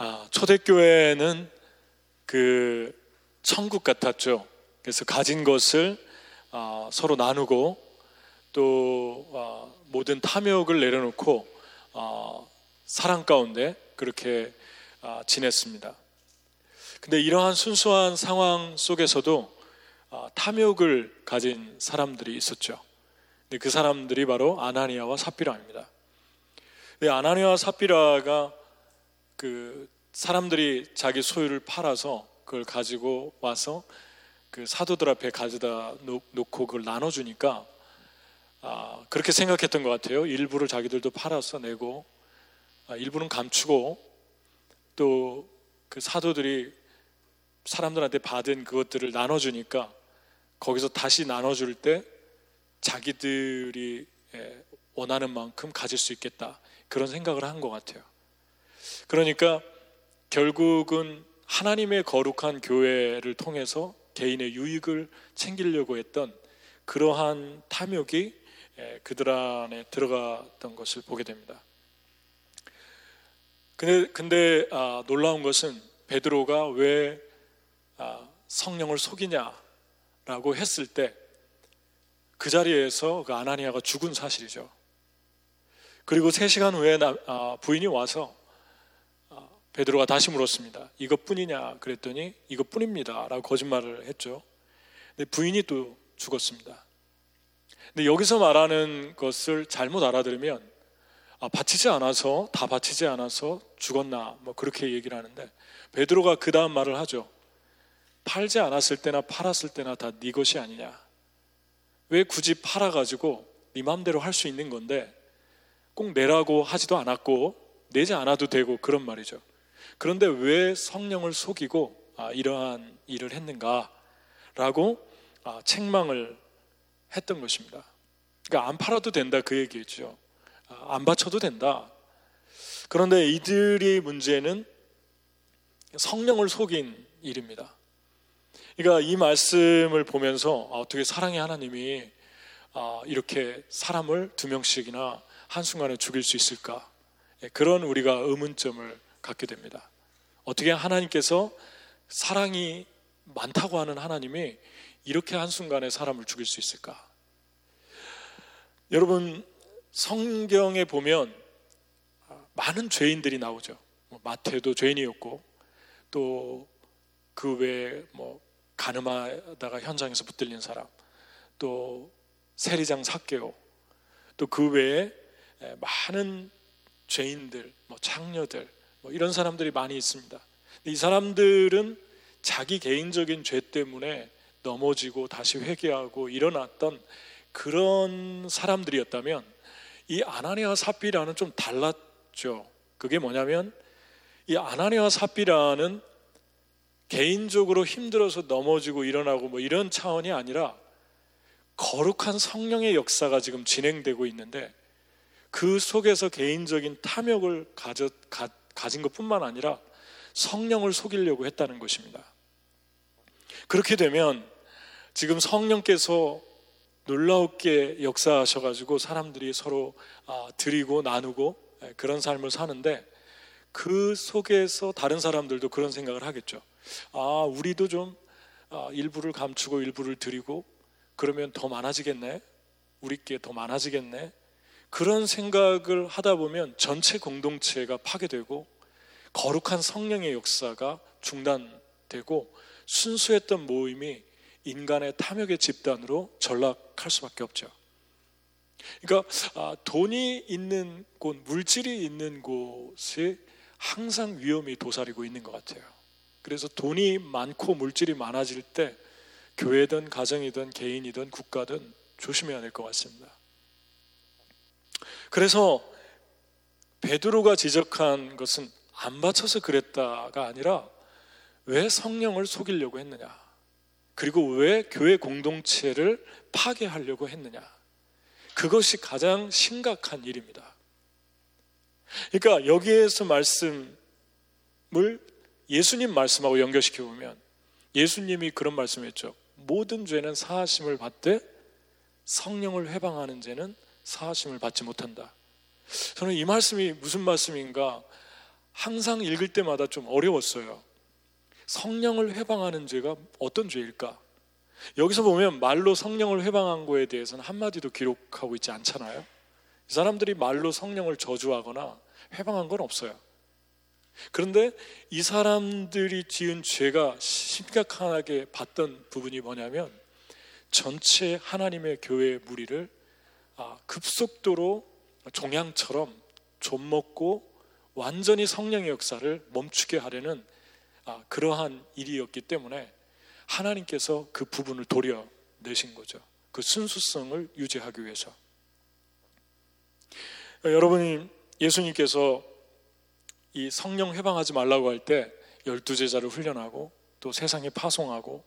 아, 초대교회는 그 천국 같았죠. 그래서 가진 것을 아, 서로 나누고 또 아, 모든 탐욕을 내려놓고 아, 사랑 가운데 그렇게 아, 지냈습니다. 근데 이러한 순수한 상황 속에서도 아, 탐욕을 가진 사람들이 있었죠. 그 사람들이 바로 아나니아와 삽비라입니다. 아나니아와 삽비라가 그 사람들이 자기 소유를 팔아서 그걸 가지고 와서 그 사도들 앞에 가져다 놓고 그걸 나눠주니까 아, 그렇게 생각했던 것 같아요. 일부를 자기들도 팔아서 내고 아, 일부는 감추고 또 그 사도들이 사람들한테 받은 그것들을 나눠주니까 거기서 다시 나눠줄 때 자기들이 예, 원하는 만큼 가질 수 있겠다 그런 생각을 한 것 같아요. 그러니까 결국은 하나님의 거룩한 교회를 통해서 개인의 유익을 챙기려고 했던 그러한 탐욕이 예, 그들 안에 들어갔던 것을 보게 됩니다. 근데, 근데 아, 놀라운 것은 베드로가 왜 아, 성령을 속이냐라고 했을 때 그 자리에서 그 아나니아가 죽은 사실이죠. 그리고 3시간 후에 나, 아, 부인이 와서 베드로가 다시 물었습니다. 이것뿐이냐? 그랬더니 이것뿐입니다. 라고 거짓말을 했죠. 근데 부인이 또 죽었습니다. 근데 여기서 말하는 것을 잘못 알아들으면 아, 바치지 않아서 다 바치지 않아서 죽었나 뭐 그렇게 얘기를 하는데 베드로가 그 다음 말을 하죠. 팔지 않았을 때나 팔았을 때나 다 네 것이 아니냐. 왜 굳이 팔아 가지고 네 마음대로 할 수 있는 건데 꼭 내라고 하지도 않았고 내지 않아도 되고 그런 말이죠. 그런데 왜 성령을 속이고 아, 이러한 일을 했는가라고 아, 책망을 했던 것입니다. 그러니까 안 팔아도 된다 그 얘기죠. 아, 안 바쳐도 된다. 그런데 이들의 문제는 성령을 속인 일입니다. 그러니까 이 말씀을 보면서 아, 어떻게 사랑의 하나님이 아, 이렇게 사람을 두 명씩이나 한순간에 죽일 수 있을까? 예, 그런 우리가 의문점을 갖게 됩니다. 어떻게 하나님께서 사랑이 많다고 하는 하나님이 이렇게 한순간에 사람을 죽일 수 있을까? 여러분, 성경에 보면 많은 죄인들이 나오죠. 뭐 마태도 죄인이었고, 또 그 외에 뭐 가늠하다가 현장에서 붙들린 사람, 또 세리장 사개오, 또 그 외에 많은 죄인들, 뭐 창녀들, 뭐 이런 사람들이 많이 있습니다. 이 사람들은 자기 개인적인 죄 때문에 넘어지고 다시 회개하고 일어났던 그런 사람들이었다면 이 아나니아 사피라는 좀 달랐죠. 그게 뭐냐면 이 아나니아 사피라는 개인적으로 힘들어서 넘어지고 일어나고 뭐 이런 차원이 아니라 거룩한 성령의 역사가 지금 진행되고 있는데 그 속에서 개인적인 탐욕을 가져, 가, 가진 것 뿐만 아니라 성령을 속이려고 했다는 것입니다. 그렇게 되면 지금 성령께서 놀라웠게 역사하셔가지고 사람들이 서로 아, 드리고 나누고 예, 그런 삶을 사는데 그 속에서 다른 사람들도 그런 생각을 하겠죠. 아, 우리도 좀 아, 일부를 감추고 일부를 드리고 그러면 더 많아지겠네. 우리께 더 많아지겠네. 그런 생각을 하다 보면 전체 공동체가 파괴되고 거룩한 성령의 역사가 중단되고 순수했던 모임이 인간의 탐욕의 집단으로 전락할 수밖에 없죠. 그러니까 아, 돈이 있는 곳, 물질이 있는 곳에 항상 위험이 도사리고 있는 것 같아요. 그래서 돈이 많고 물질이 많아질 때 교회든 가정이든 개인이든 국가든 조심해야 될 것 같습니다. 그래서 베드로가 지적한 것은 안 바쳐서 그랬다가 아니라 왜 성령을 속이려고 했느냐? 그리고 왜 교회 공동체를 파괴하려고 했느냐? 그것이 가장 심각한 일입니다. 그러니까 여기에서 말씀을 예수님 말씀하고 연결시켜 보면 예수님이 그런 말씀했죠. 모든 죄는 사하심을 받되 성령을 회방하는 죄는 사하심을 받지 못한다. 저는 이 말씀이 무슨 말씀인가 항상 읽을 때마다 좀 어려웠어요. 성령을 회방하는 죄가 어떤 죄일까? 여기서 보면 말로 성령을 회방한 거에 대해서는 한마디도 기록하고 있지 않잖아요. 이 사람들이 말로 성령을 저주하거나 회방한 건 없어요. 그런데 이 사람들이 지은 죄가 심각하게 봤던 부분이 뭐냐면 전체 하나님의 교회 무리를 아, 급속도로 종양처럼 좀먹고 완전히 성령의 역사를 멈추게 하려는 아, 그러한 일이었기 때문에 하나님께서 그 부분을 도려내신 거죠. 그 순수성을 유지하기 위해서. 여러분이 예수님께서 이 성령 해방하지 말라고 할 때 열두 제자를 훈련하고 또 세상에 파송하고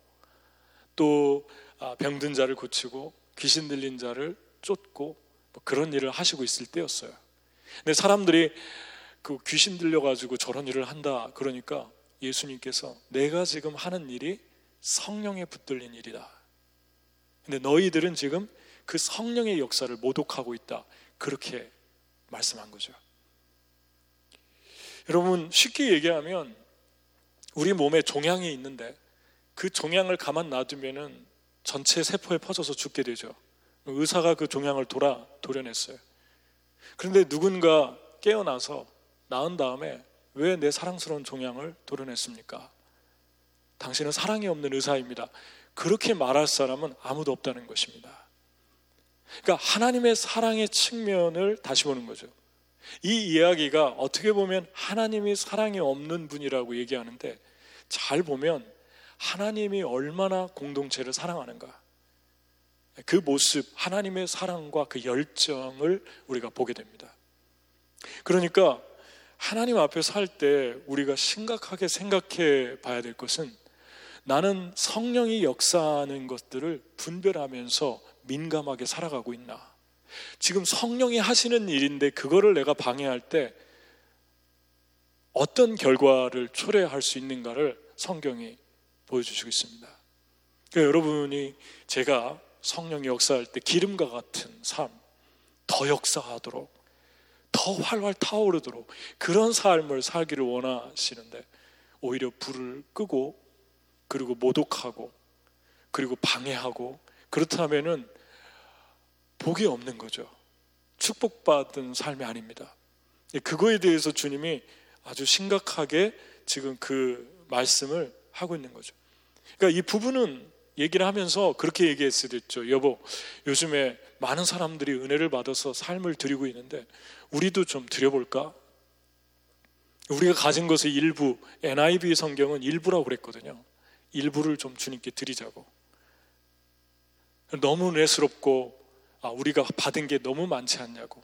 또 아, 병든 자를 고치고 귀신 들린 자를 쫓고 뭐 그런 일을 하시고 있을 때였어요. 근데 사람들이 그 귀신 들려가지고 저런 일을 한다 그러니까 예수님께서 내가 지금 하는 일이 성령에 붙들린 일이다. 근데 너희들은 지금 그 성령의 역사를 모독하고 있다. 그렇게 말씀한 거죠. 여러분, 쉽게 얘기하면 우리 몸에 종양이 있는데 그 종양을 가만 놔두면은 전체 세포에 퍼져서 죽게 되죠. 의사가 그 종양을 돌아 도려냈어요. 그런데 누군가 깨어나서 나은 다음에 왜 내 사랑스러운 종양을 도려냈습니까? 당신은 사랑이 없는 의사입니다. 그렇게 말할 사람은 아무도 없다는 것입니다. 그러니까 하나님의 사랑의 측면을 다시 보는 거죠. 이 이야기가 어떻게 보면 하나님이 사랑이 없는 분이라고 얘기하는데 잘 보면 하나님이 얼마나 공동체를 사랑하는가. 그 모습, 하나님의 사랑과 그 열정을 우리가 보게 됩니다. 그러니까 하나님 앞에 살 때 우리가 심각하게 생각해 봐야 될 것은 나는 성령이 역사하는 것들을 분별하면서 민감하게 살아가고 있나. 지금 성령이 하시는 일인데 그거를 내가 방해할 때 어떤 결과를 초래할 수 있는가를 성경이 보여주시고 있습니다. 그러니까 여러분이 제가 성령이 역사할 때 기름과 같은 삶, 더 역사하도록 더 활활 타오르도록 그런 삶을 살기를 원하시는데 오히려 불을 끄고 그리고 모독하고 그리고 방해하고 그렇다면은 복이 없는 거죠. 축복받은 삶이 아닙니다. 그거에 대해서 주님이 아주 심각하게 지금 그 말씀을 하고 있는 거죠. 그러니까 이 부분은 얘기를 하면서 그렇게 얘기했을 죠 여보, 요즘에 많은 사람들이 은혜를 받아서 삶을 드리고 있는데 우리도 좀 드려볼까? 우리가 가진 것의 일부, NIV 성경은 일부라고 그랬거든요. 일부를 좀 주님께 드리자고. 너무 은혜스럽고 아, 우리가 받은 게 너무 많지 않냐고.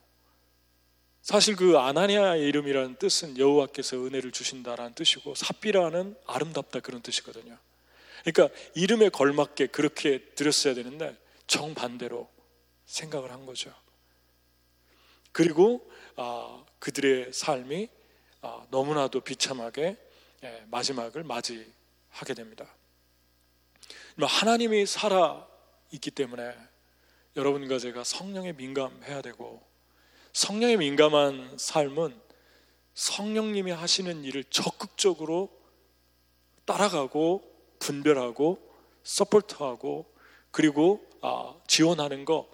사실 그 아나니아의 이름이라는 뜻은 여호와께서 은혜를 주신다라는 뜻이고 삽비라는 아름답다 그런 뜻이거든요. 그러니까 이름에 걸맞게 그렇게 드렸어야 되는데 정반대로 생각을 한 거죠. 그리고 아, 그들의 삶이 아, 너무나도 비참하게 예, 마지막을 맞이하게 됩니다. 하나님이 살아 있기 때문에 여러분과 제가 성령에 민감해야 되고 성령에 민감한 삶은 성령님이 하시는 일을 적극적으로 따라가고 분별하고 서포트하고 그리고 아, 지원하는 거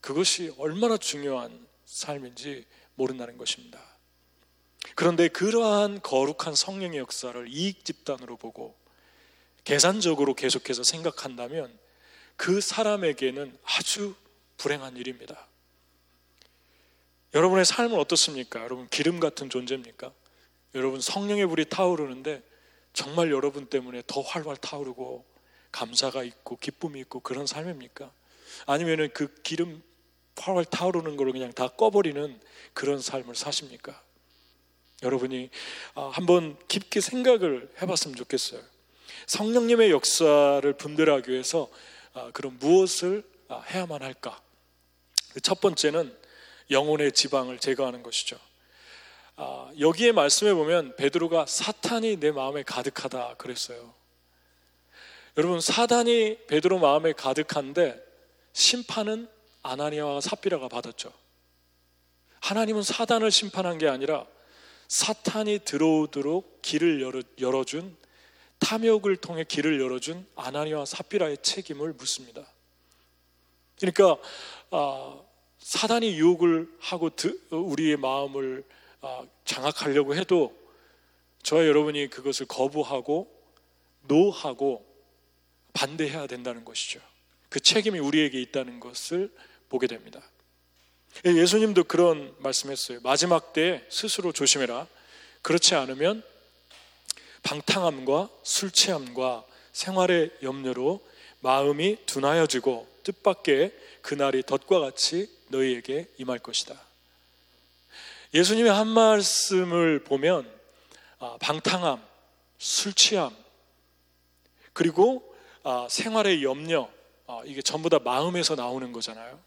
그것이 얼마나 중요한 삶인지 모른다는 것입니다. 그런데 그러한 거룩한 성령의 역사를 이익 집단으로 보고 계산적으로 계속해서 생각한다면 그 사람에게는 아주 불행한 일입니다. 여러분의 삶은 어떻습니까? 여러분 기름 같은 존재입니까? 여러분 성령의 불이 타오르는데 정말 여러분 때문에 더 활활 타오르고 감사가 있고 기쁨이 있고 그런 삶입니까? 아니면은 그 기름 활활 타오르는 걸 그냥 다 꺼버리는 그런 삶을 사십니까? 여러분이 아, 한번 깊게 생각을 해봤으면 좋겠어요. 성령님의 역사를 분별하기 위해서 아, 그럼 무엇을 아, 해야만 할까? 첫 번째는 영혼의 지방을 제거하는 것이죠. 여기에 말씀해 보면 베드로가 사탄이 내 마음에 가득하다 그랬어요. 여러분 사단이 베드로 마음에 가득한데 심판은 아나니아와 삽비라가 받았죠. 하나님은 사단을 심판한 게 아니라 사탄이 들어오도록 길을 열어, 열어준 탐욕을 통해 길을 열어준 아나니와 사피라의 책임을 묻습니다. 그러니까 아, 사단이 유혹을 하고 우리의 마음을 아, 장악하려고 해도 저와 여러분이 그것을 거부하고 노하고 반대해야 된다는 것이죠. 그 책임이 우리에게 있다는 것을 보게 됩니다. 예수님도 그런 말씀했어요. 마지막 때 스스로 조심해라. 그렇지 않으면 방탕함과 술 취함과 생활의 염려로 마음이 둔하여지고 뜻밖의 그날이 덫과 같이 너희에게 임할 것이다. 예수님의 한 말씀을 보면 아, 방탕함, 술 취함, 그리고 아, 생활의 염려, 아, 이게 전부 다 마음에서 나오는 거잖아요.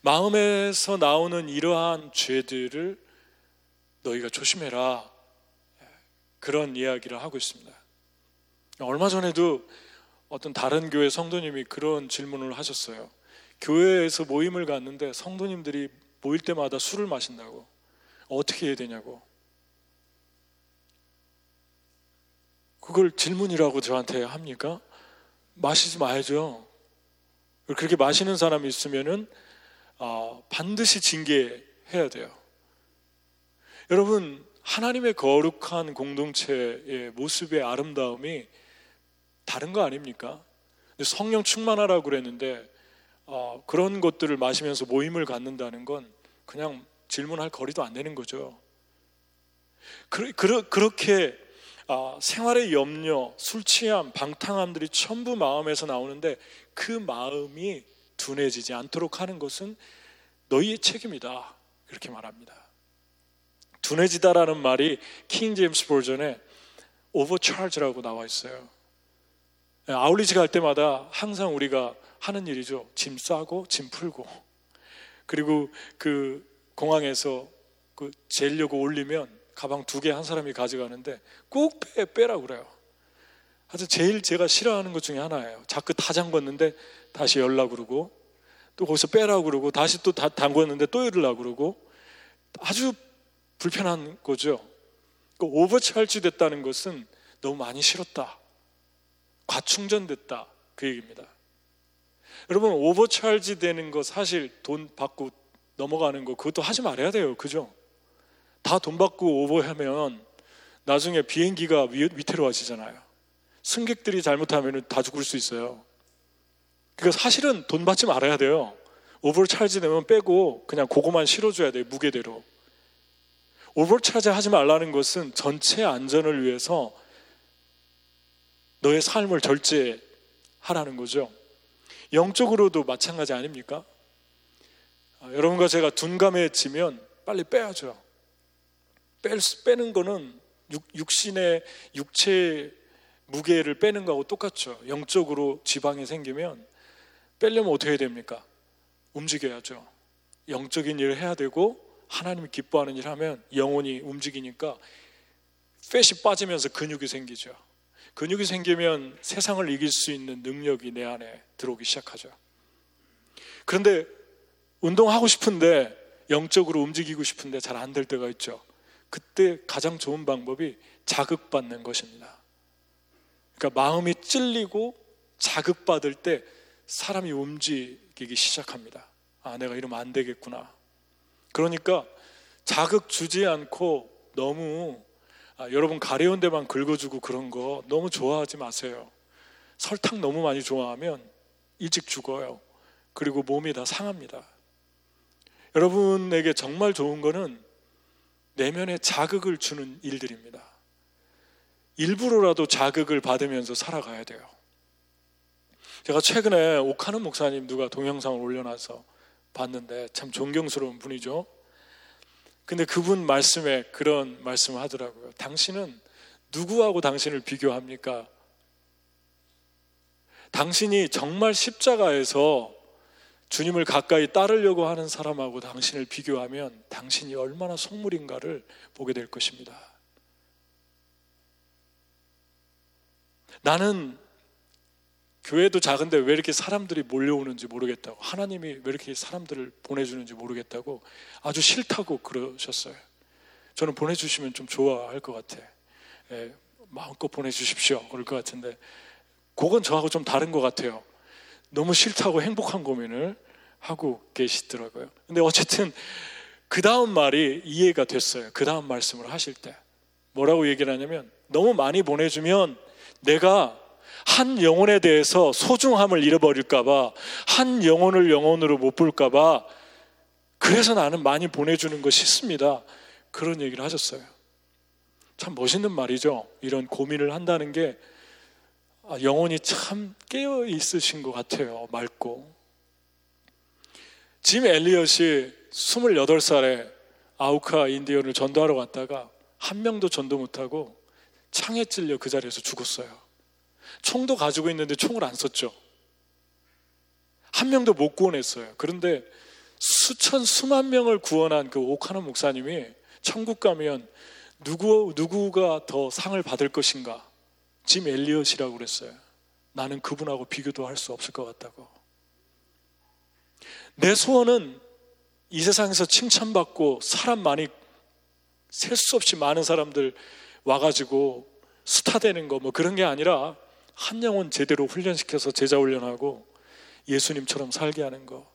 마음에서 나오는 이러한 죄들을 너희가 조심해라. 그런 이야기를 하고 있습니다. 얼마 전에도 어떤 다른 교회 성도님이 그런 질문을 하셨어요. 교회에서 모임을 갔는데 성도님들이 모일 때마다 술을 마신다고. 어떻게 해야 되냐고. 그걸 질문이라고 저한테 합니까? 마시지 마야죠. 그렇게 마시는 사람이 있으면은 어, 반드시 징계해야 돼요. 여러분 하나님의 거룩한 공동체의 모습의 아름다움이 다른 거 아닙니까? 성령 충만하라고 그랬는데 어, 그런 것들을 마시면서 모임을 갖는다는 건 그냥 질문할 거리도 안 되는 거죠. 그, 그, 그렇게 어, 생활의 염려, 술 취함, 방탕함들이 전부 마음에서 나오는데 그 마음이 둔해지지 않도록 하는 것은 너희의 책임이다. 그렇게 말합니다. 둔해지다라는 말이 킹 제임스 버전에 오버차르지라고 나와 있어요. 예, 아울리지 갈 때마다 항상 우리가 하는 일이죠. 짐 싸고 짐 풀고 그리고 그 공항에서 그 재려고 올리면 가방 두 개 한 사람이 가져가는데 꼭 빼, 빼라 그래요. 하여튼 제일 제가 싫어하는 것 중에 하나예요. 자꾸 다 잠궜는데 다시 열라 그러고 또 거기서 빼라 그러고 다시 또 다 담궜는데 또 열으라 그러고 아주 불편한 거죠. 그 오버찰지 됐다는 것은 너무 많이 싫었다. 과충전됐다. 그 얘기입니다. 여러분 오버찰지 되는 거 사실 돈 받고 넘어가는 거 그것도 하지 말아야 돼요. 그죠? 다 돈 받고 오버하면 나중에 비행기가 위, 위태로워지잖아요. 승객들이 잘못하면 다 죽을 수 있어요. 그러니까 사실은 돈 받지 말아야 돼요. 오버찰지 되면 빼고 그냥 그거만 실어줘야 돼요. 무게대로. 오버차지 하지 말라는 것은 전체 안전을 위해서 너의 삶을 절제하라는 거죠. 영적으로도 마찬가지 아닙니까? 아, 여러분과 제가 둔감해 지면 빨리 빼야죠. 뺄, 빼는 거는 육, 신의 육체의 무게를 빼는 거하고 똑같죠. 영적으로 지방이 생기면 빼려면 어떻게 해야 됩니까? 움직여야죠. 영적인 일을 해야 되고 하나님이 기뻐하는 일을 하면 영혼이 움직이니까 팻이 빠지면서 근육이 생기죠. 근육이 생기면 세상을 이길 수 있는 능력이 내 안에 들어오기 시작하죠. 그런데 운동하고 싶은데 영적으로 움직이고 싶은데 잘 안 될 때가 있죠. 그때 가장 좋은 방법이 자극받는 것입니다. 그러니까 마음이 찔리고 자극받을 때 사람이 움직이기 시작합니다. 아, 내가 이러면 안 되겠구나. 그러니까 자극 주지 않고 너무 아, 여러분 가려운 데만 긁어주고 그런 거 너무 좋아하지 마세요. 설탕 너무 많이 좋아하면 일찍 죽어요. 그리고 몸이 다 상합니다. 여러분에게 정말 좋은 거는 내면에 자극을 주는 일들입니다. 일부러라도 자극을 받으면서 살아가야 돼요. 제가 최근에 옥하는 목사님 누가 동영상을 올려놔서 봤는데 참 존경스러운 분이죠. 근데 그분 말씀에 그런 말씀을 하더라고요. 당신은 누구하고 당신을 비교합니까? 당신이 정말 십자가에서 주님을 가까이 따르려고 하는 사람하고 당신을 비교하면 당신이 얼마나 속물인가를 보게 될 것입니다. 나는 교회도 작은데 왜 이렇게 사람들이 몰려오는지 모르겠다고 하나님이 왜 이렇게 사람들을 보내주는지 모르겠다고 아주 싫다고 그러셨어요. 저는 보내주시면 좀 좋아할 것 같아. 예, 마음껏 보내주십시오. 그럴 것 같은데, 그건 저하고 좀 다른 것 같아요. 너무 싫다고 행복한 고민을 하고 계시더라고요. 근데 어쨌든 그 다음 말이 이해가 됐어요. 그 다음 말씀을 하실 때. 뭐라고 얘기를 하냐면, 너무 많이 보내주면 내가 한 영혼에 대해서 소중함을 잃어버릴까봐, 한 영혼을 영혼으로 못 볼까봐, 그래서 나는 많이 보내주는 거 싫습니다. 그런 얘기를 하셨어요. 참 멋있는 말이죠. 이런 고민을 한다는 게 아, 영혼이 참 깨어 있으신 것 같아요. 맑고. 짐 엘리엇이 28살에 아우카 인디언을 전도하러 갔다가 한 명도 전도 못하고 창에 찔려 그 자리에서 죽었어요. 총도 가지고 있는데 총을 안 썼죠. 한 명도 못 구원했어요. 그런데 수천 수만 명을 구원한 그 오카노 목사님이 천국 가면 누구 누구가 더 상을 받을 것인가? 짐 엘리엇이라고 그랬어요. 나는 그분하고 비교도 할 수 없을 것 같다고. 내 소원은 이 세상에서 칭찬받고 사람 많이 셀 수 없이 많은 사람들 와가지고 스타 되는 거 뭐 그런 게 아니라 한 영혼 제대로 훈련시켜서 제자 훈련하고 예수님처럼 살게 하는 거.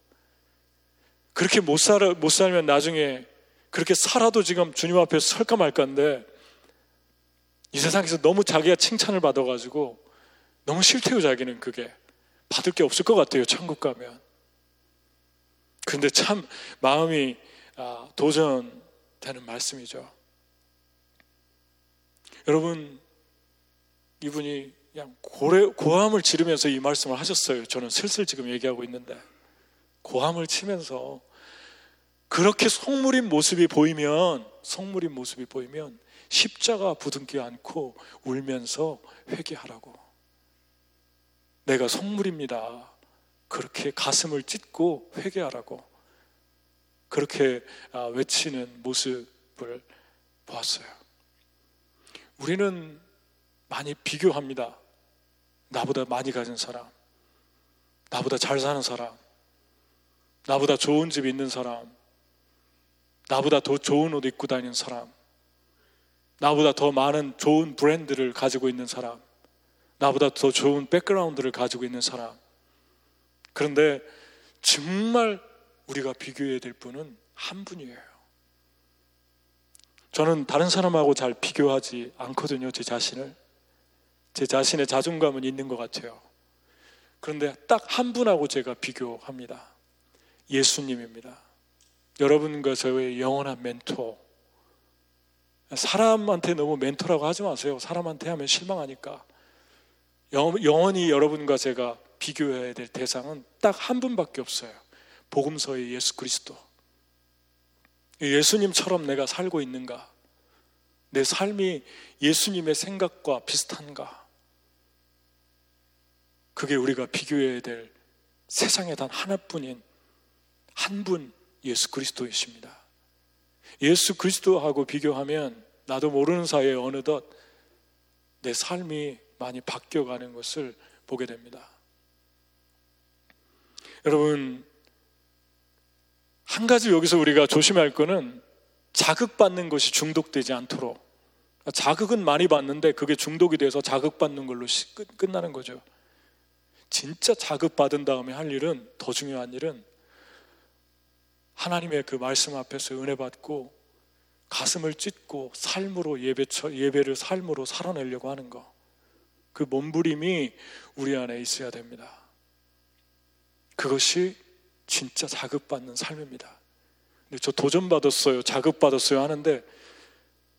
그렇게 못 살아 못 살면 나중에 그렇게 살아도 지금 주님 앞에 설까 말까인데 이 세상에서 너무 자기가 칭찬을 받아가지고 너무 싫대요 자기는 그게. 받을 게 없을 것 같아요 천국 가면. 근데 참 마음이 아, 도전되는 말씀이죠. 여러분 이분이 그냥 고래, 고함을 지르면서 이 말씀을 하셨어요 저는 슬슬 지금 얘기하고 있는데 고함을 치면서 그렇게 속물인 모습이 보이면 속물인 모습이 보이면 십자가 부둥키 않고 울면서 회개하라고. 내가 속물입니다. 그렇게 가슴을 찢고 회개하라고. 그렇게 아, 외치는 모습을 보았어요. 우리는 많이 비교합니다. 나보다 많이 가진 사람, 나보다 잘 사는 사람, 나보다 좋은 집 있는 사람, 나보다 더 좋은 옷 입고 다니는 사람, 나보다 더 많은 좋은 브랜드를 가지고 있는 사람, 나보다 더 좋은 백그라운드를 가지고 있는 사람. 그런데 정말 우리가 비교해야 될 분은 한 분이에요. 저는 다른 사람하고 잘 비교하지 않거든요, 제 자신을. 제 자신의 자존감은 있는 것 같아요. 그런데 딱 한 분하고 제가 비교합니다. 예수님입니다. 여러분과 저의 영원한 멘토. 사람한테 너무 멘토라고 하지 마세요. 사람한테 하면 실망하니까. 영원히 여러분과 제가 비교해야 될 대상은 딱 한 분밖에 없어요. 복음서의 예수 그리스도. 예수님처럼 내가 살고 있는가? 내 삶이 예수님의 생각과 비슷한가? 그게 우리가 비교해야 될 세상에 단 하나뿐인 한 분 예수 그리스도이십니다. 예수 그리스도하고 비교하면 나도 모르는 사이에 어느덧 내 삶이 많이 바뀌어가는 것을 보게 됩니다. 여러분, 한 가지 여기서 우리가 조심해야 할 거는 자극받는 것이 중독되지 않도록. 자극은 많이 받는데 그게 중독이 돼서 자극받는 걸로 끝나는 거죠. 진짜 자극받은 다음에 할 일은 더 중요한 일은 하나님의 그 말씀 앞에서 은혜 받고 가슴을 찢고 삶으로 예배 예배를 삶으로 살아내려고 하는 거. 그 몸부림이 우리 안에 있어야 됩니다. 그것이 진짜 자극받는 삶입니다. 근데 저 도전받았어요. 자극받았어요 하는데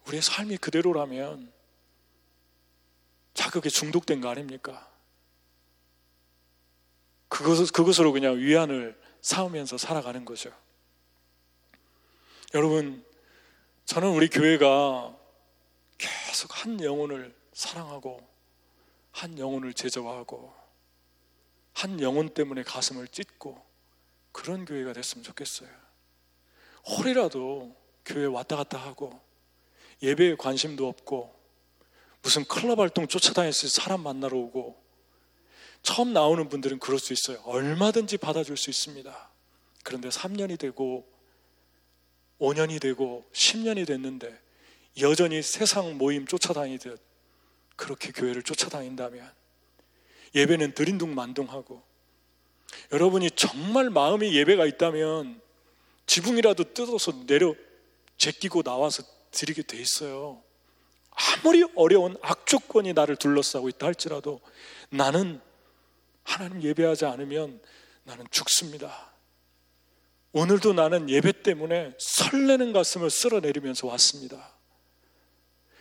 우리의 삶이 그대로라면 자극에 중독된 거 아닙니까? 그것, 그것으로 그냥 위안을 쌓으면서 살아가는 거죠. 여러분, 저는 우리 교회가 계속 한 영혼을 사랑하고, 한 영혼을 제자화하고, 한 영혼 때문에 가슴을 찢고, 그런 교회가 됐으면 좋겠어요. 홀이라도 교회 왔다 갔다 하고, 예배에 관심도 없고, 무슨 클럽 활동 쫓아다니면서 사람 만나러 오고, 처음 나오는 분들은 그럴 수 있어요. 얼마든지 받아줄 수 있습니다. 그런데 3년이 되고 5년이 되고 10년이 됐는데 여전히 세상 모임 쫓아다니듯 그렇게 교회를 쫓아다닌다면 예배는 들인둥만둥하고 여러분이 정말 마음이 예배가 있다면 지붕이라도 뜯어서 내려 제끼고 나와서 드리게 돼 있어요. 아무리 어려운 악조건이 나를 둘러싸고 있다 할지라도 나는 하나님 예배하지 않으면 나는 죽습니다. 오늘도 나는 예배 때문에 설레는 가슴을 쓸어내리면서 왔습니다.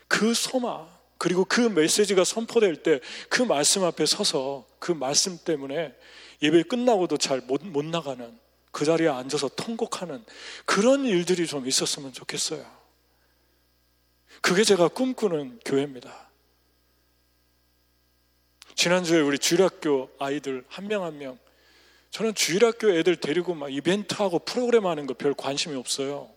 그 소망, 그리고 그 메시지가 선포될 때 그 말씀 앞에 서서 그 말씀 때문에 예배 끝나고도 잘 못 못 나가는 그 자리에 앉아서 통곡하는 그런 일들이 좀 있었으면 좋겠어요. 그게 제가 꿈꾸는 교회입니다. 지난주에 우리 주일학교 아이들 한 명 한 명, 저는 주일학교 애들 데리고 막 이벤트하고 프로그램 하는 거 별 관심이 없어요.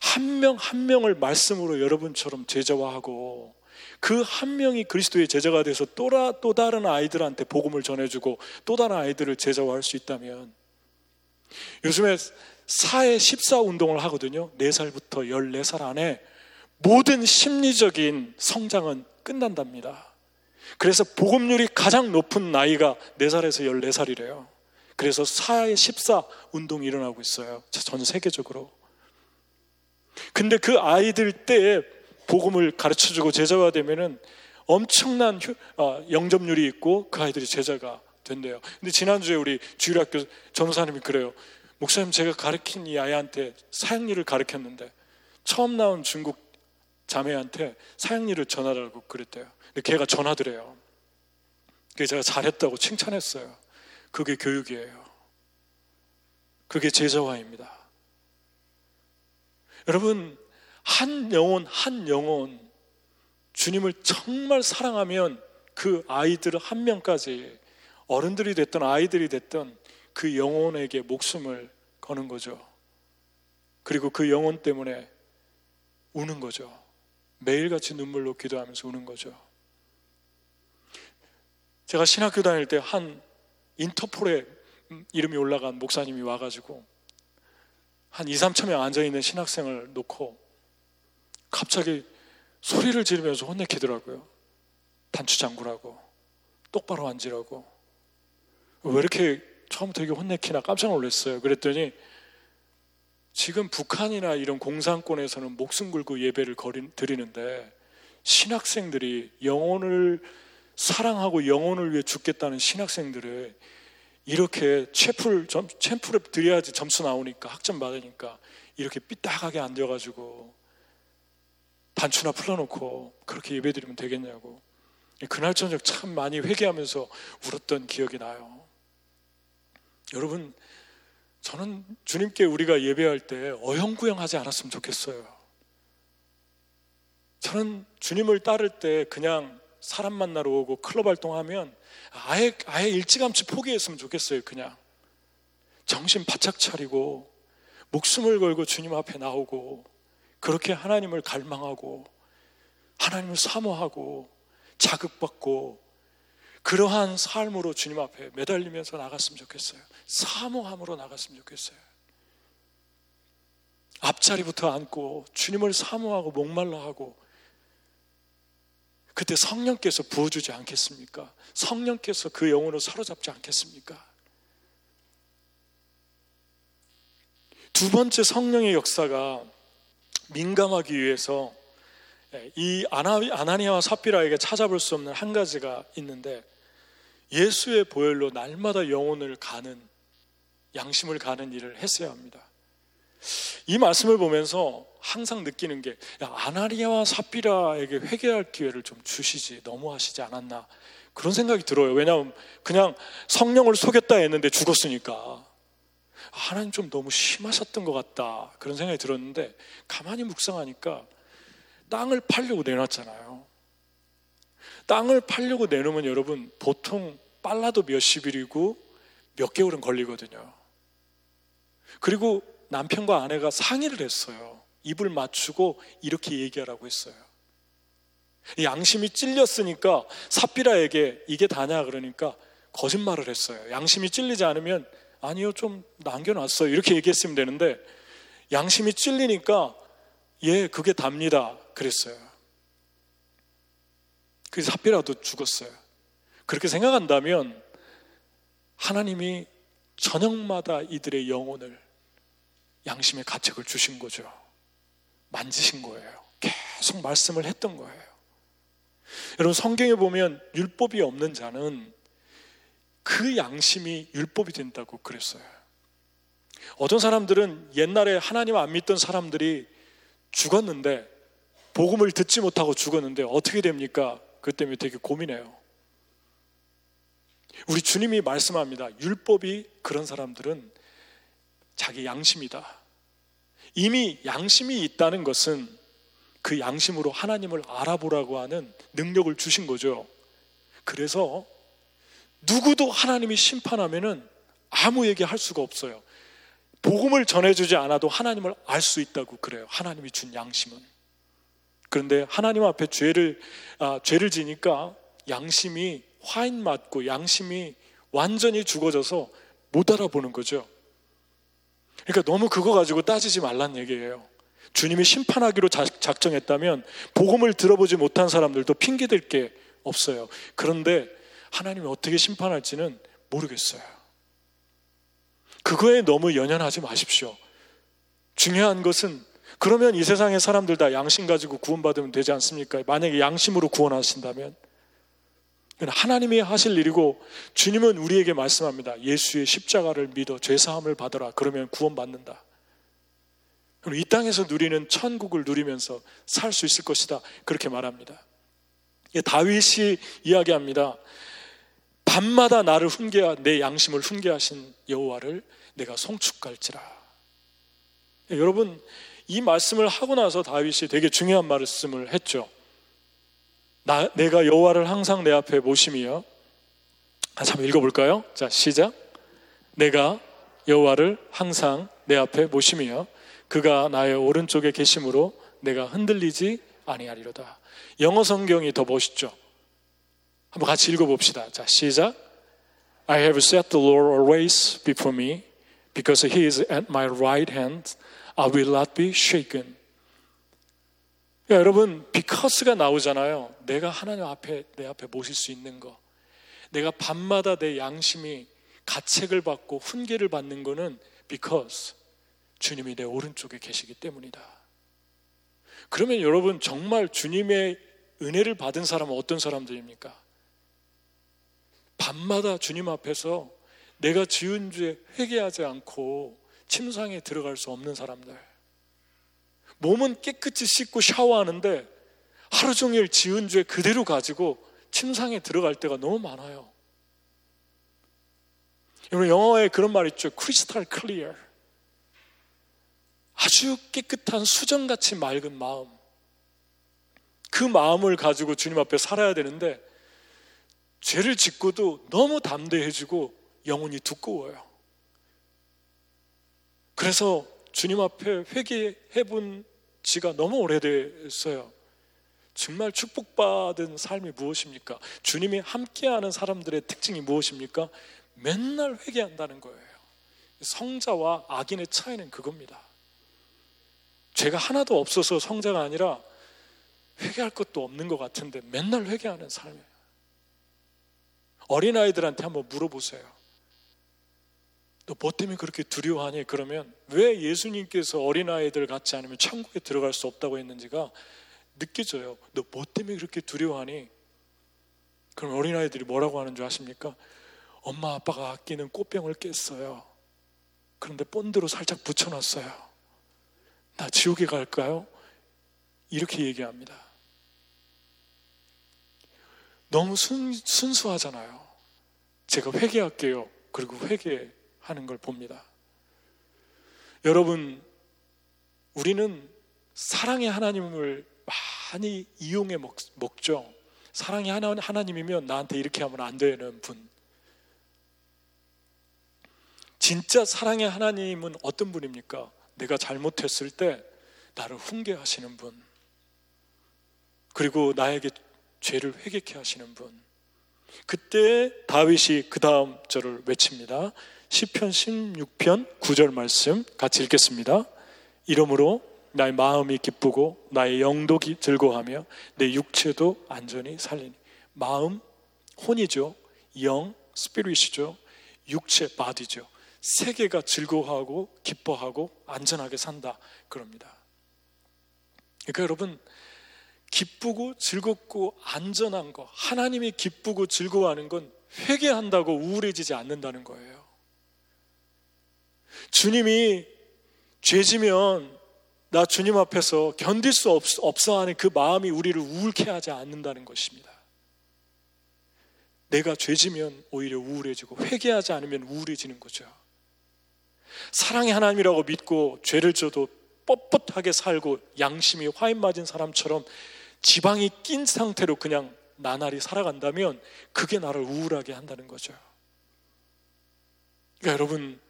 한 명한 명을 말씀으로 여러분처럼 제자화하고 그 한 명이 그리스도의 제자가 돼서 또 다른 아이들한테 복음을 전해주고 또 다른 아이들을 제자화할 수 있다면 요즘에 사회 14 운동을 하거든요. 4살부터 14살 안에 모든 심리적인 성장은 끝난답니다. 그래서 복음률이 가장 높은 나이가 4살에서 14살이래요. 그래서 사회 14 운동이 일어나고 있어요. 전 세계적으로. 근데 그 아이들 때에 복음을 가르쳐 주고 제자가 되면은 엄청난 어, 영접률이 있고 그 아이들이 제자가 된대요. 근데 지난주에 우리 주일학교 전도사님이 그래요. 목사님 제가 가르친 이 아이한테 사형리를 가르쳤는데 처음 나온 중국 자매한테 사형리를 전하라고 그랬대요. 근데 걔가 전하더래요. 그래서 제가 잘했다고 칭찬했어요. 그게 교육이에요. 그게 제자화입니다. 여러분, 한 영혼, 한 영혼, 주님을 정말 사랑하면 그 아이들 한 명까지 어른들이 됐던 아이들이 됐던 그 영혼에게 목숨을 거는 거죠. 그리고 그 영혼 때문에 우는 거죠. 매일같이 눈물로 기도하면서 우는 거죠. 제가 신학교 다닐 때 한 인터폴에 이름이 올라간 목사님이 와가지고 한 2, 3천 명 앉아있는 신학생을 놓고 갑자기 소리를 지르면서 혼내키더라고요. 단추장구라고. 똑바로 앉으라고. 왜 이렇게 처음부터 이게 혼내키나 깜짝 놀랐어요. 그랬더니 지금 북한이나 이런 공산권에서는 목숨 걸고 예배를 드리는데 신학생들이 영혼을 사랑하고 영혼을 위해 죽겠다는 신학생들을 이렇게 채플, 챔프를 드려야지 점수 나오니까 학점 받으니까 이렇게 삐딱하게 앉아가지고 단추나 풀어놓고 그렇게 예배 드리면 되겠냐고 그날 저녁 참 많이 회개하면서 울었던 기억이 나요. 여러분, 저는 주님께 우리가 예배할 때 어영부영하지 않았으면 좋겠어요. 저는 주님을 따를 때 그냥 사람 만나러 오고 클럽 활동하면 아예, 아예 일찌감치 포기했으면 좋겠어요, 그냥. 정신 바짝 차리고, 목숨을 걸고 주님 앞에 나오고, 그렇게 하나님을 갈망하고, 하나님을 사모하고, 자극받고, 그러한 삶으로 주님 앞에 매달리면서 나갔으면 좋겠어요. 사모함으로 나갔으면 좋겠어요. 앞자리부터 앉고 주님을 사모하고 목말라 하고 그때 성령께서 부어주지 않겠습니까? 성령께서 그 영혼을 사로잡지 않겠습니까? 두 번째 성령의 역사가 민감하기 위해서 이 아나니아와 사피라에게 찾아볼 수 없는 한 가지가 있는데 예수의 보혈로 날마다 영혼을 가는 양심을 가는 일을 했어야 합니다. 이 말씀을 보면서 항상 느끼는 게 야, 아나리아와 사피라에게 회개할 기회를 좀 주시지 너무 하시지 않았나 그런 생각이 들어요. 왜냐하면 그냥 성령을 속였다 했는데 죽었으니까 하나님 좀 너무 심하셨던 것 같다 그런 생각이 들었는데 가만히 묵상하니까 땅을 팔려고 내놨잖아요. 땅을 팔려고 내놓으면 여러분 보통 빨라도 몇십일이고 몇 개월은 걸리거든요. 그리고 남편과 아내가 상의를 했어요. 입을 맞추고 이렇게 얘기하라고 했어요. 양심이 찔렸으니까 사피라에게 이게 다냐 그러니까 거짓말을 했어요. 양심이 찔리지 않으면 아니요 좀 남겨놨어요. 이렇게 얘기했으면 되는데 양심이 찔리니까 예, 그게 답니다. 그랬어요. 그래서 하필라도 죽었어요. 그렇게 생각한다면 하나님이 저녁마다 이들의 영혼을 양심의 가책을 주신 거죠. 만지신 거예요. 계속 말씀을 했던 거예요. 여러분 성경에 보면 율법이 없는 자는 그 양심이 율법이 된다고 그랬어요. 어떤 사람들은 옛날에 하나님 안 믿던 사람들이 죽었는데 복음을 듣지 못하고 죽었는데 어떻게 됩니까? 그 때문에 되게 고민해요. 우리 주님이 말씀합니다. 율법이 그런 사람들은 자기 양심이다. 이미 양심이 있다는 것은 그 양심으로 하나님을 알아보라고 하는 능력을 주신 거죠. 그래서 누구도 하나님이 심판하면은 아무 얘기 할 수가 없어요. 복음을 전해주지 않아도 하나님을 알 수 있다고 그래요. 하나님이 준 양심은. 그런데 하나님 앞에 죄를 아, 죄를 지니까 양심이 화인 맞고 양심이 완전히 죽어져서 못 알아보는 거죠. 그러니까 너무 그거 가지고 따지지 말란 얘기예요. 주님이 심판하기로 작정했다면 복음을 들어보지 못한 사람들도 핑계댈 게 없어요. 그런데 하나님이 어떻게 심판할지는 모르겠어요. 그거에 너무 연연하지 마십시오. 중요한 것은 그러면 이 세상의 사람들 다 양심 가지고 구원받으면 되지 않습니까? 만약에 양심으로 구원하신다면 하나님이 하실 일이고 주님은 우리에게 말씀합니다. 예수의 십자가를 믿어 죄 사함을 받아라. 그러면 구원받는다. 그럼 이 땅에서 누리는 천국을 누리면서 살 수 있을 것이다. 그렇게 말합니다. 다윗이 이야기합니다. 밤마다 나를 훈계하 내 양심을 훈계하신 여호와를 내가 송축할지라. 여러분 이 말씀을 하고 나서 다윗이 되게 중요한 말씀을 했죠. 나, 내가 여호와를 항상 내 앞에 모심이요. 한참 읽어볼까요? 자 시작. 내가 여호와를 항상 내 앞에 모심이요. 그가 나의 오른쪽에 계심으로 내가 흔들리지 아니하리로다. 영어 성경이 더 멋있죠. 한번 같이 읽어봅시다. 자 시작. I have set the Lord always before me, because He is at my right hand. I will not be shaken. 여러분, because가 나오잖아요. 내가 하나님 앞에, 내 앞에 모실 수 있는 거. 내가 밤마다 내 양심이 가책을 받고 훈계를 받는 거는 because 주님이 내 오른쪽에 계시기 때문이다. 그러면 여러분, 정말 주님의 은혜를 받은 사람은 어떤 사람들입니까? 밤마다 주님 앞에서 내가 지은 죄 회개하지 않고 침상에 들어갈 수 없는 사람들. 몸은 깨끗이 씻고 샤워하는데 하루 종일 지은 죄 그대로 가지고 침상에 들어갈 때가 너무 많아요. 여러분 영어에 그런 말 있죠. 크리스탈 클리어. 아주 깨끗한 수정같이 맑은 마음. 그 마음을 가지고 주님 앞에 살아야 되는데 죄를 짓고도 너무 담대해지고 영혼이 두꺼워요. 그래서 주님 앞에 회개해 본 지가 너무 오래됐어요. 정말 축복받은 삶이 무엇입니까? 주님이 함께하는 사람들의 특징이 무엇입니까? 맨날 회개한다는 거예요. 성자와 악인의 차이는 그겁니다. 죄가 하나도 없어서 성자가 아니라 회개할 것도 없는 것 같은데 맨날 회개하는 삶이에요. 어린아이들한테 한번 물어보세요. 너 뭐 때문에 그렇게 두려워하니? 그러면 왜 예수님께서 어린아이들 같지 않으면 천국에 들어갈 수 없다고 했는지가 느껴져요. 너 뭐 때문에 그렇게 두려워하니? 그럼 어린아이들이 뭐라고 하는 줄 아십니까? 엄마 아빠가 아끼는 꽃병을 깼어요. 그런데 본드로 살짝 붙여놨어요. 나 지옥에 갈까요? 이렇게 얘기합니다. 너무 순, 순수하잖아요. 제가 회개할게요. 그리고 회개 하는 걸 봅니다. 여러분, 우리는 사랑의 하나님을 많이 이용해 먹, 죠 사랑의 하나, 하나님이면 나한테 이렇게 하면 안 되는 분. 진짜 사랑의 하나님은 어떤 분입니까? 내가 잘못했을 때 나를 훈계하시는 분. 그리고 나에게 죄를 회개케 하시는 분. 그때 다윗이 그 다음 절을 외칩니다. 10편 16편 9절 말씀 같이 읽겠습니다. 이러므로 나의 마음이 기쁘고 나의 영도 즐거워하며 내 육체도 안전히 살리니. 마음 혼이죠. 영 스피릿이죠. 육체 바디죠. 세 개가 즐거워하고 기뻐하고 안전하게 산다. 그럽니다. 그러니까 여러분 기쁘고 즐겁고 안전한 거 하나님이 기쁘고 즐거워하는 건 회개한다고 우울해지지 않는다는 거예요 주님이 죄지면 나 주님 앞에서 견딜 수 없, 없어 하는 그 마음이 우리를 우울케 하지 않는다는 것입니다. 내가 죄지면 오히려 우울해지고 회개하지 않으면 우울해지는 거죠. 사랑의 하나님이라고 믿고 죄를 져도 뻣뻣하게 살고 양심이 화인 맞은 사람처럼 지방이 낀 상태로 그냥 나날이 살아간다면 그게 나를 우울하게 한다는 거죠. 그러니까 여러분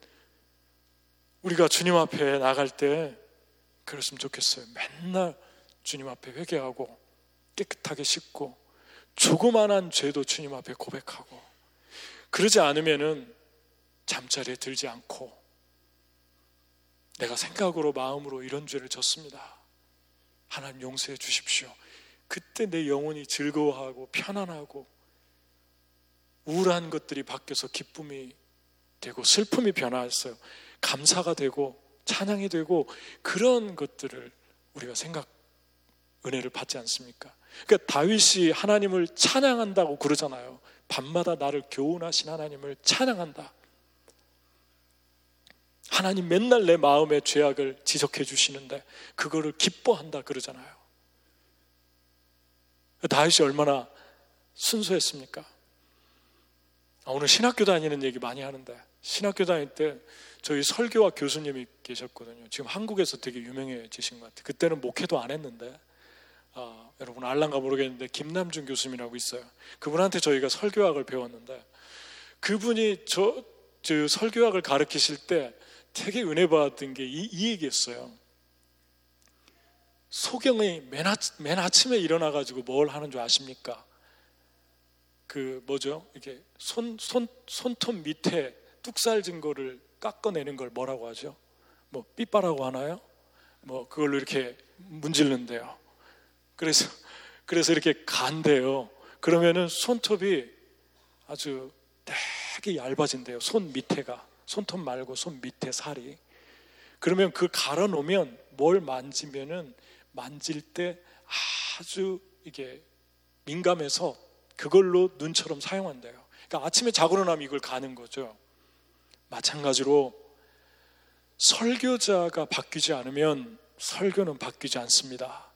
우리가 주님 앞에 나갈 때 그랬으면 좋겠어요. 맨날 주님 앞에 회개하고 깨끗하게 씻고 조그만한 죄도 주님 앞에 고백하고 그러지 않으면은 잠자리에 들지 않고 내가 생각으로 마음으로 이런 죄를 졌습니다. 하나님 용서해 주십시오. 그때 내 영혼이 즐거워하고 편안하고 우울한 것들이 바뀌어서 기쁨이 되고 슬픔이 변화했어요. 감사가 되고 찬양이 되고 그런 것들을 우리가 생각 은혜를 받지 않습니까? 그러니까 다윗이 하나님을 찬양한다고 그러잖아요. 밤마다 나를 교훈하신 하나님을 찬양한다. 하나님 맨날 내 마음의 죄악을 지적해 주시는데 그거를 기뻐한다 그러잖아요. 다윗이 얼마나 순수했습니까? 아, 오늘 신학교 다니는 얘기 많이 하는데 신학교 다닐 때 저희 설교와 교수님이 계셨거든요. 지금 한국에서 되게 유명해지신 것 같아요. 그때는 목회도 안 했는데 아, 여러분 알란가 모르겠는데 김남준 교수님이라고 있어요. 그분한테 저희가 설교학을 배웠는데 그분이 저, 저 설교학을 가르치실 때 되게 은혜 받았던 게이 이 얘기였어요. 소경이 맨, 아침, 맨 아침에 일어나 가지고 뭘 하는 줄 아십니까? 그 뭐죠? 이게 손 손 손톱 밑에 뚝살 증거를 깎아내는 걸 뭐라고 하죠? 뭐 삐빠라고 하나요? 뭐 그걸로 이렇게 문질른대요. 그래서 그래서 이렇게 간대요. 그러면은 손톱이 아주 되게 얇아진대요. 손 밑에가 손톱 말고 손 밑에 살이. 그러면 그 갈아 놓으면 뭘 만지면은 만질 때 아주 이게 민감해서 그걸로 눈처럼 사용한대요. 그러니까 아침에 자고 일어나면 이걸 가는 거죠. 마찬가지로 설교자가 바뀌지 않으면 설교는 바뀌지 않습니다.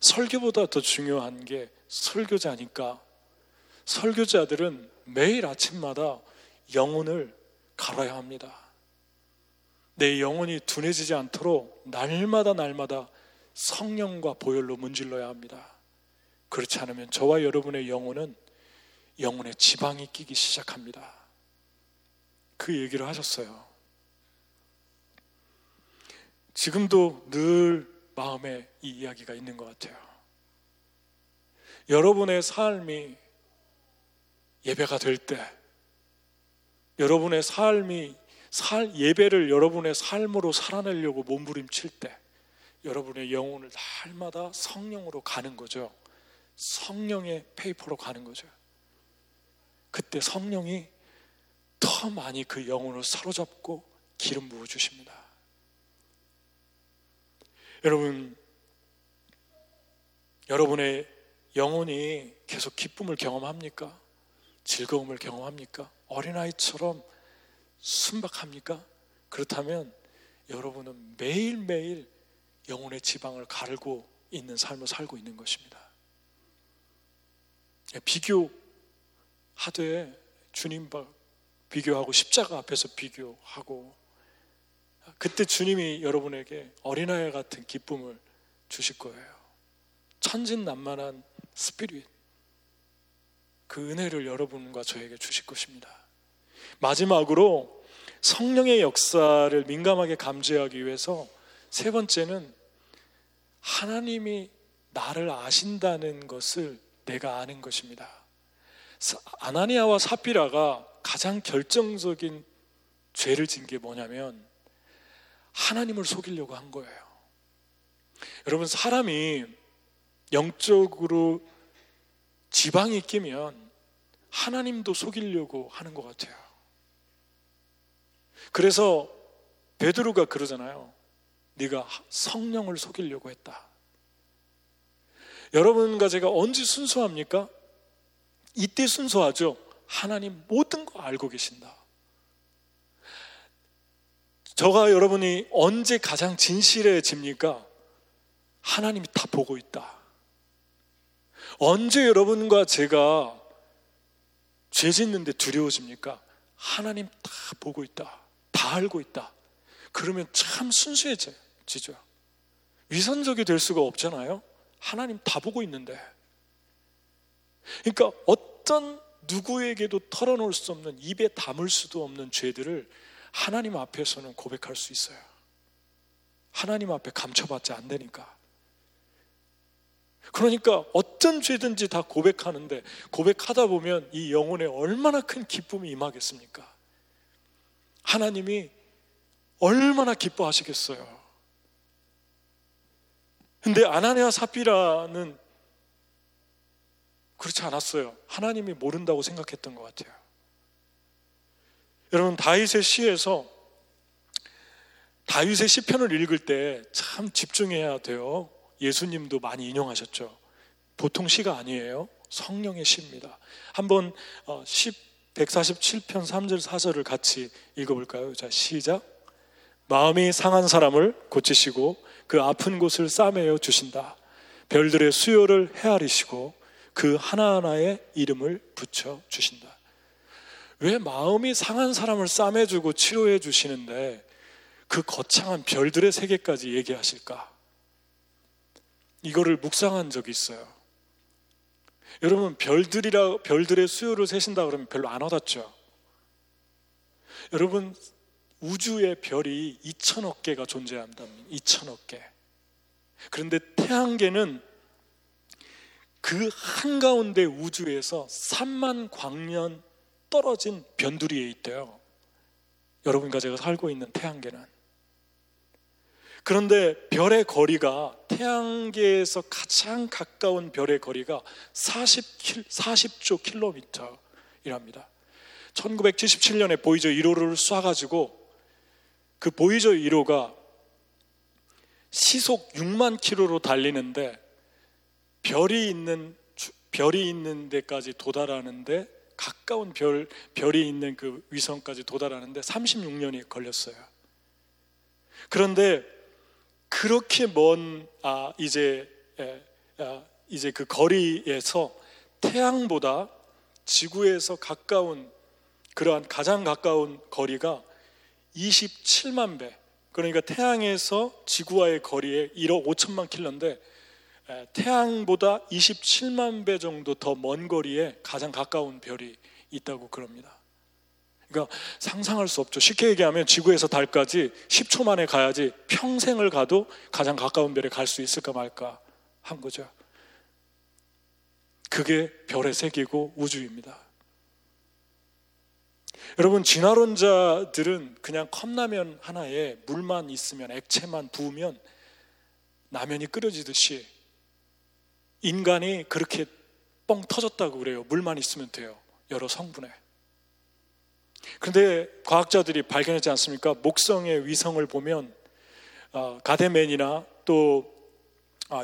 설교보다 더 중요한 게 설교자니까 설교자들은 매일 아침마다 영혼을 갈아야 합니다. 내 영혼이 둔해지지 않도록 날마다 날마다 성령과 보혈로 문질러야 합니다. 그렇지 않으면 저와 여러분의 영혼은 영혼에 지방이 끼기 시작합니다. 그 얘기를 하셨어요. 지금도 늘 마음에 이 이야기가 있는 것 같아요. 여러분의 삶이 예배가 될 때, 여러분의 삶이 살, 예배를 여러분의 삶으로 살아내려고 몸부림칠 때, 여러분의 영혼을 날마다 성령으로 가는 거죠. 성령의 페이퍼로 가는 거죠. 그때 성령이 더 많이 그 영혼을 사로잡고 기름 부어 주십니다. 여러분, 여러분의 영혼이 계속 기쁨을 경험합니까? 즐거움을 경험합니까? 어린아이처럼 순박합니까? 그렇다면 여러분은 매일매일 영혼의 지방을 가르고 있는 삶을 살고 있는 것입니다. 비교하되 주님과 비교하고 십자가 앞에서 비교하고 그때 주님이 여러분에게 어린아이 같은 기쁨을 주실 거예요. 천진난만한 스피릿 그 은혜를 여러분과 저에게 주실 것입니다. 마지막으로 성령의 역사를 민감하게 감지하기 위해서 세 번째는 하나님이 나를 아신다는 것을 내가 아는 것입니다. 아나니아와 사피라가 가장 결정적인 죄를 진 게 뭐냐면 하나님을 속이려고 한 거예요. 여러분 사람이 영적으로 지방이 끼면 하나님도 속이려고 하는 것 같아요. 그래서 베드로가 그러잖아요. 네가 성령을 속이려고 했다. 여러분과 제가 언제 순수합니까? 이때 순수하죠. 하나님 모든 거 알고 계신다. 저가 여러분이 언제 가장 진실해집니까? 하나님이 다 보고 있다. 언제 여러분과 제가 죄 짓는데 두려워집니까? 하나님 다 보고 있다. 다 알고 있다. 그러면 참 순수해지죠. 위선적이 될 수가 없잖아요. 하나님 다 보고 있는데. 그러니까 어떤 누구에게도 털어놓을 수 없는 입에 담을 수도 없는 죄들을 하나님 앞에서는 고백할 수 있어요. 하나님 앞에 감춰받지 않으니까. 그러니까 어떤 죄든지 다 고백하는데 고백하다 보면 이 영혼에 얼마나 큰 기쁨이 임하겠습니까? 하나님이 얼마나 기뻐하시겠어요. 근데 아나니아 사피라는 그렇지 않았어요. 하나님이 모른다고 생각했던 것 같아요. 여러분 다윗의 시에서 다윗의 시편을 읽을 때 참 집중해야 돼요. 예수님도 많이 인용하셨죠. 보통 시가 아니에요. 성령의 시입니다. 한번 10 어, 147편 3절 4절을 같이 읽어볼까요? 자 시작. 마음이 상한 사람을 고치시고 그 아픈 곳을 싸매어 주신다. 별들의 수요를 헤아리시고 그 하나하나의 이름을 붙여 주신다. 왜 마음이 상한 사람을 싸매주고 치료해 주시는데 그 거창한 별들의 세계까지 얘기하실까? 이거를 묵상한 적이 있어요. 여러분 별들이라 별들의 수요를 세신다 그러면 별로 안 와닿죠. 여러분 우주의 별이 2천억 개가 존재한다. 2천억 개. 그런데 태양계는 그 한가운데 우주에서 3만 광년 떨어진 변두리에 있대요. 여러분과 제가 살고 있는 태양계는. 그런데 별의 거리가 태양계에서 가장 가까운 별의 거리가 40, 40조 킬로미터이랍니다. 1977년에 보이저 1호를 쏴가지고 그 보이저 1호가 시속 6만 킬로로 달리는데 별이 있는 별이 있는 데까지 도달하는데 가까운 별 별이 있는 그 위성까지 도달하는데 36년이 걸렸어요. 그런데 그렇게 먼 아, 이제 에, 아, 이제 그 거리에서 태양보다 지구에서 가까운 그러한 가장 가까운 거리가 27만 배. 그러니까 태양에서 지구와의 거리에 1억 5천만 킬로인데 태양보다 27만 배 정도 더 먼 거리에 가장 가까운 별이 있다고 그럽니다. 그러니까 상상할 수 없죠. 쉽게 얘기하면 지구에서 달까지 10초 만에 가야지 평생을 가도 가장 가까운 별에 갈 수 있을까 말까 한 거죠. 그게 별의 세계고 우주입니다. 여러분 진화론자들은 그냥 컵라면 하나에 물만 있으면 액체만 부으면 라면이 끓여지듯이 인간이 그렇게 뻥 터졌다고 그래요. 물만 있으면 돼요. 여러 성분에. 그런데 과학자들이 발견하지 않습니까? 목성의 위성을 보면 어, 가데맨이나 또 아,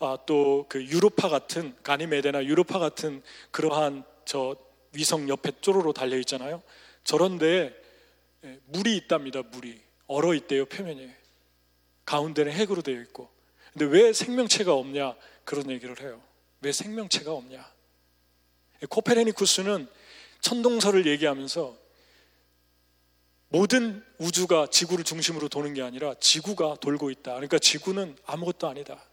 아, 또그 유로파 같은 가니메데나 유로파 같은 그러한 저 위성 옆에 쪼로로 달려 있잖아요. 저런데 예, 물이 있답니다. 물이 얼어 있대요 표면에 가운데는 핵으로 되어 있고. 근데 왜 생명체가 없냐 그런 얘기를 해요. 왜 생명체가 없냐? 예, 코페르니쿠스는 천동설을 얘기하면서 모든 우주가 지구를 중심으로 도는 게 아니라 지구가 돌고 있다. 그러니까 지구는 아무것도 아니다.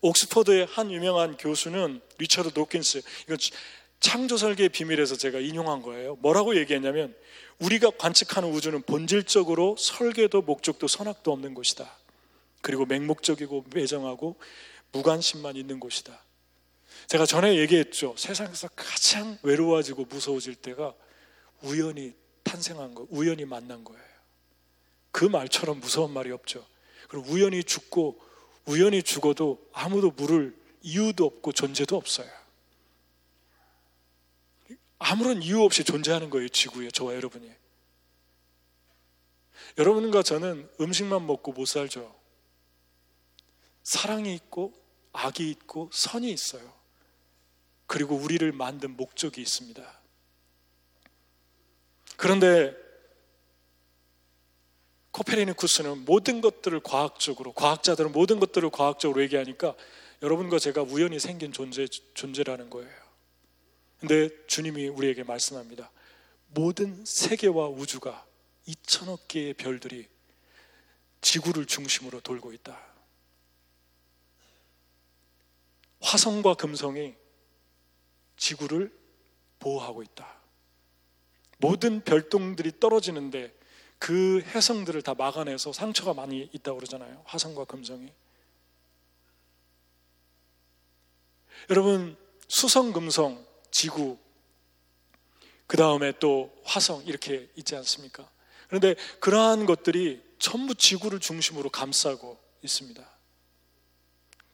옥스퍼드의 한 유명한 교수는 리처드 도킨스 이건 창조 설계의 비밀에서 제가 인용한 거예요. 뭐라고 얘기했냐면 우리가 관측하는 우주는 본질적으로 설계도 목적도 선악도 없는 곳이다. 그리고 맹목적이고 매정하고 무관심만 있는 곳이다. 제가 전에 얘기했죠. 세상에서 가장 외로워지고 무서워질 때가 우연히 탄생한 거, 우연히 만난 거예요. 그 말처럼 무서운 말이 없죠. 그리고 우연히 죽고 우연히 죽어도 아무도 물을 이유도 없고 존재도 없어요. 아무런 이유 없이 존재하는 거예요, 지구에, 저와 여러분이. 여러분과 저는 음식만 먹고 못 살죠. 사랑이 있고, 악이 있고, 선이 있어요. 그리고 우리를 만든 목적이 있습니다. 그런데 코페르니쿠스는 모든 것들을 과학적으로, 과학자들은 모든 것들을 과학적으로 얘기하니까 여러분과 제가 우연히 생긴 존재, 존재라는 거예요. 근데 주님이 우리에게 말씀합니다. 모든 세계와 우주가 2천억 개의 별들이 지구를 중심으로 돌고 있다. 화성과 금성이 지구를 보호하고 있다. 모든 별똥들이 떨어지는데 그 해성들을 다 막아내서 상처가 많이 있다고 그러잖아요. 화성과 금성이. 여러분, 수성, 금성, 지구, 그 다음에 또 화성 이렇게 있지 않습니까? 그런데 그러한 것들이 전부 지구를 중심으로 감싸고 있습니다.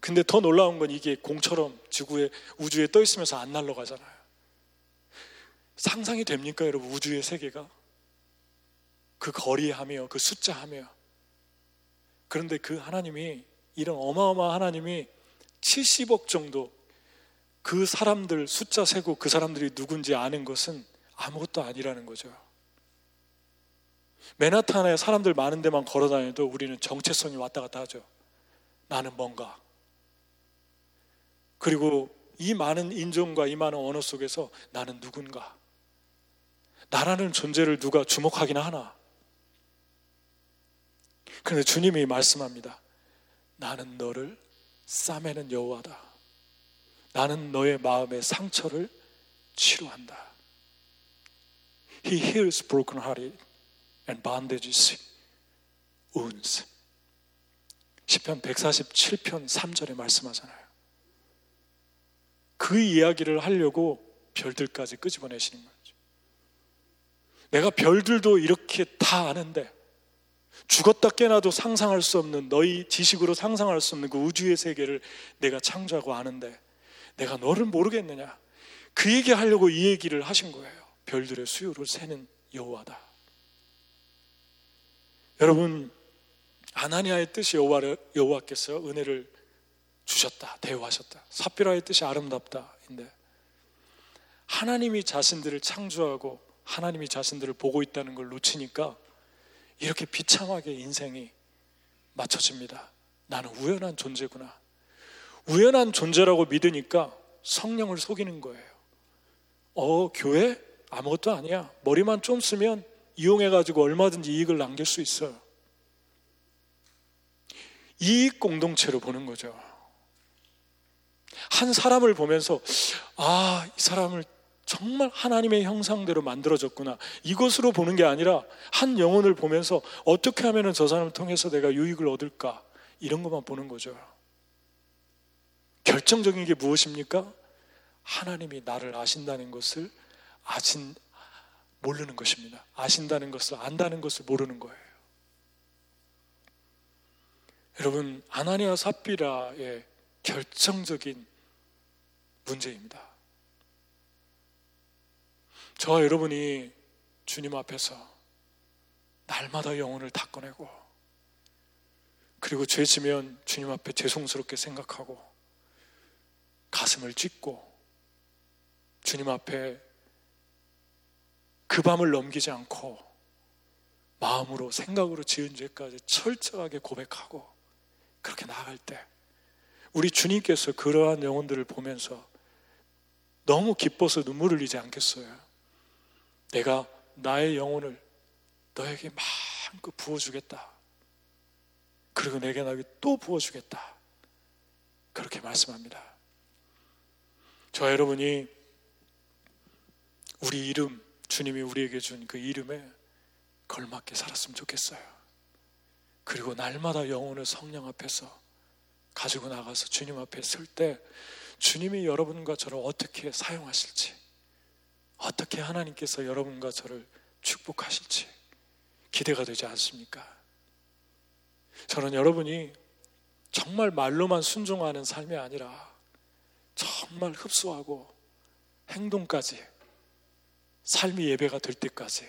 근데 더 놀라운 건 이게 공처럼 지구에 우주에 떠 있으면서 안 날아가잖아요. 상상이 됩니까, 여러분? 우주의 세계가 그 거리하며 그 숫자하며 그런데 그 하나님이 이런 어마어마한 하나님이 70억 정도 그 사람들 숫자 세고 그 사람들이 누군지 아는 것은 아무것도 아니라는 거죠. 맨하탄에 사람들 많은 데만 걸어 다녀도 우리는 정체성이 왔다 갔다 하죠. 나는 뭔가. 그리고 이 많은 인종과 이 많은 언어 속에서 나는 누군가. 나라는 존재를 누가 주목하기나 하나. 그런데 주님이 말씀합니다. 나는 너를 싸매는 여호와다. 나는 너의 마음의 상처를 치료한다. He heals broken hearted and bandages wounds. 시편 147편 3절에 말씀하잖아요. 그 이야기를 하려고 별들까지 끄집어내시는 거죠. 내가 별들도 이렇게 다 아는데 죽었다 깨나도 상상할 수 없는 너희 지식으로 상상할 수 없는 그 우주의 세계를 내가 창조하고 아는데 내가 너를 모르겠느냐? 그 얘기 하려고 이 얘기를 하신 거예요. 별들의 수요를 세는 여호와다. 여러분 아나니아의 뜻이 여호와께서 은혜를 주셨다, 대우하셨다. 사피라의 뜻이 아름답다인데 하나님이 자신들을 창조하고 하나님이 자신들을 보고 있다는 걸 놓치니까 이렇게 비참하게 인생이 맞춰집니다. 나는 우연한 존재구나. 우연한 존재라고 믿으니까 성령을 속이는 거예요. 어, 교회? 아무것도 아니야. 머리만 좀 쓰면 이용해가지고 얼마든지 이익을 남길 수 있어요. 이익 공동체로 보는 거죠. 한 사람을 보면서, 아, 이 사람을 정말 하나님의 형상대로 만들어졌구나. 이것으로 보는 게 아니라 한 영혼을 보면서 어떻게 하면 저 사람을 통해서 내가 유익을 얻을까. 이런 것만 보는 거죠. 결정적인 게 무엇입니까? 하나님이 나를 아신다는 것을 아신 모르는 것입니다. 아신다는 것을 안다는 것을 모르는 거예요. 여러분 아나니아 삽비라의 결정적인 문제입니다. 저와 여러분이 주님 앞에서 날마다 영혼을 다 꺼내고 그리고 죄 지면 주님 앞에 죄송스럽게 생각하고 가슴을 찢고 주님 앞에 그 밤을 넘기지 않고 마음으로 생각으로 지은 죄까지 철저하게 고백하고 그렇게 나아갈 때 우리 주님께서 그러한 영혼들을 보면서 너무 기뻐서 눈물을 흘리지 않겠어요? 내가 나의 영혼을 너에게 마음껏 부어주겠다. 그리고 내게 나에게 또 부어주겠다. 그렇게 말씀합니다. 저 여러분이 우리 이름, 주님이 우리에게 준 그 이름에 걸맞게 살았으면 좋겠어요. 그리고 날마다 영혼을 성령 앞에서 가지고 나가서 주님 앞에 설 때 주님이 여러분과 저를 어떻게 사용하실지, 어떻게 하나님께서 여러분과 저를 축복하실지 기대가 되지 않습니까? 저는 여러분이 정말 말로만 순종하는 삶이 아니라 정말 흡수하고 행동까지 삶이 예배가 될 때까지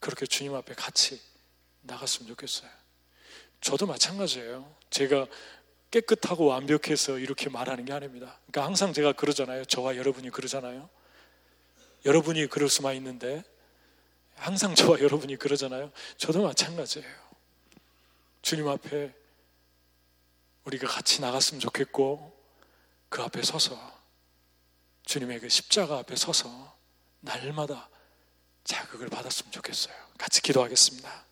그렇게 주님 앞에 같이 나갔으면 좋겠어요. 저도 마찬가지예요. 제가 깨끗하고 완벽해서 이렇게 말하는 게 아닙니다. 그러니까 항상 제가 그러잖아요. 저와 여러분이 그러잖아요. 여러분이 그럴 수만 있는데 항상 저와 여러분이 그러잖아요. 저도 마찬가지예요. 주님 앞에 우리가 같이 나갔으면 좋겠고 그 앞에 서서 주님의 그 십자가 앞에 서서 날마다 자극을 받았으면 좋겠어요. 같이 기도하겠습니다.